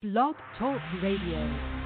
Blog Talk Radio.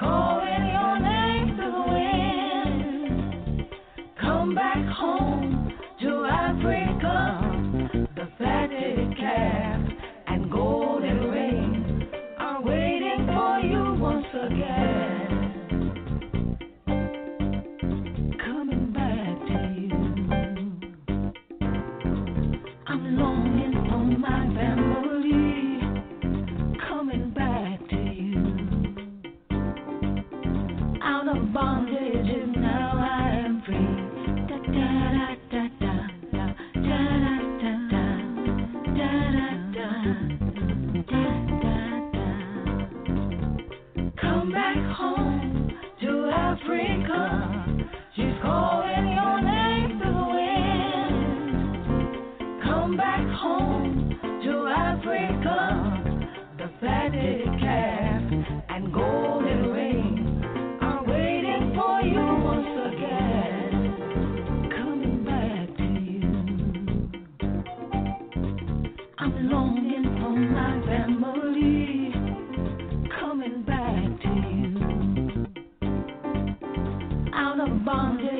home. back home to Africa. The calf and golden rings are waiting for you once again. Coming back to you. I'm longing for my family. Coming back to you. Out of bondage.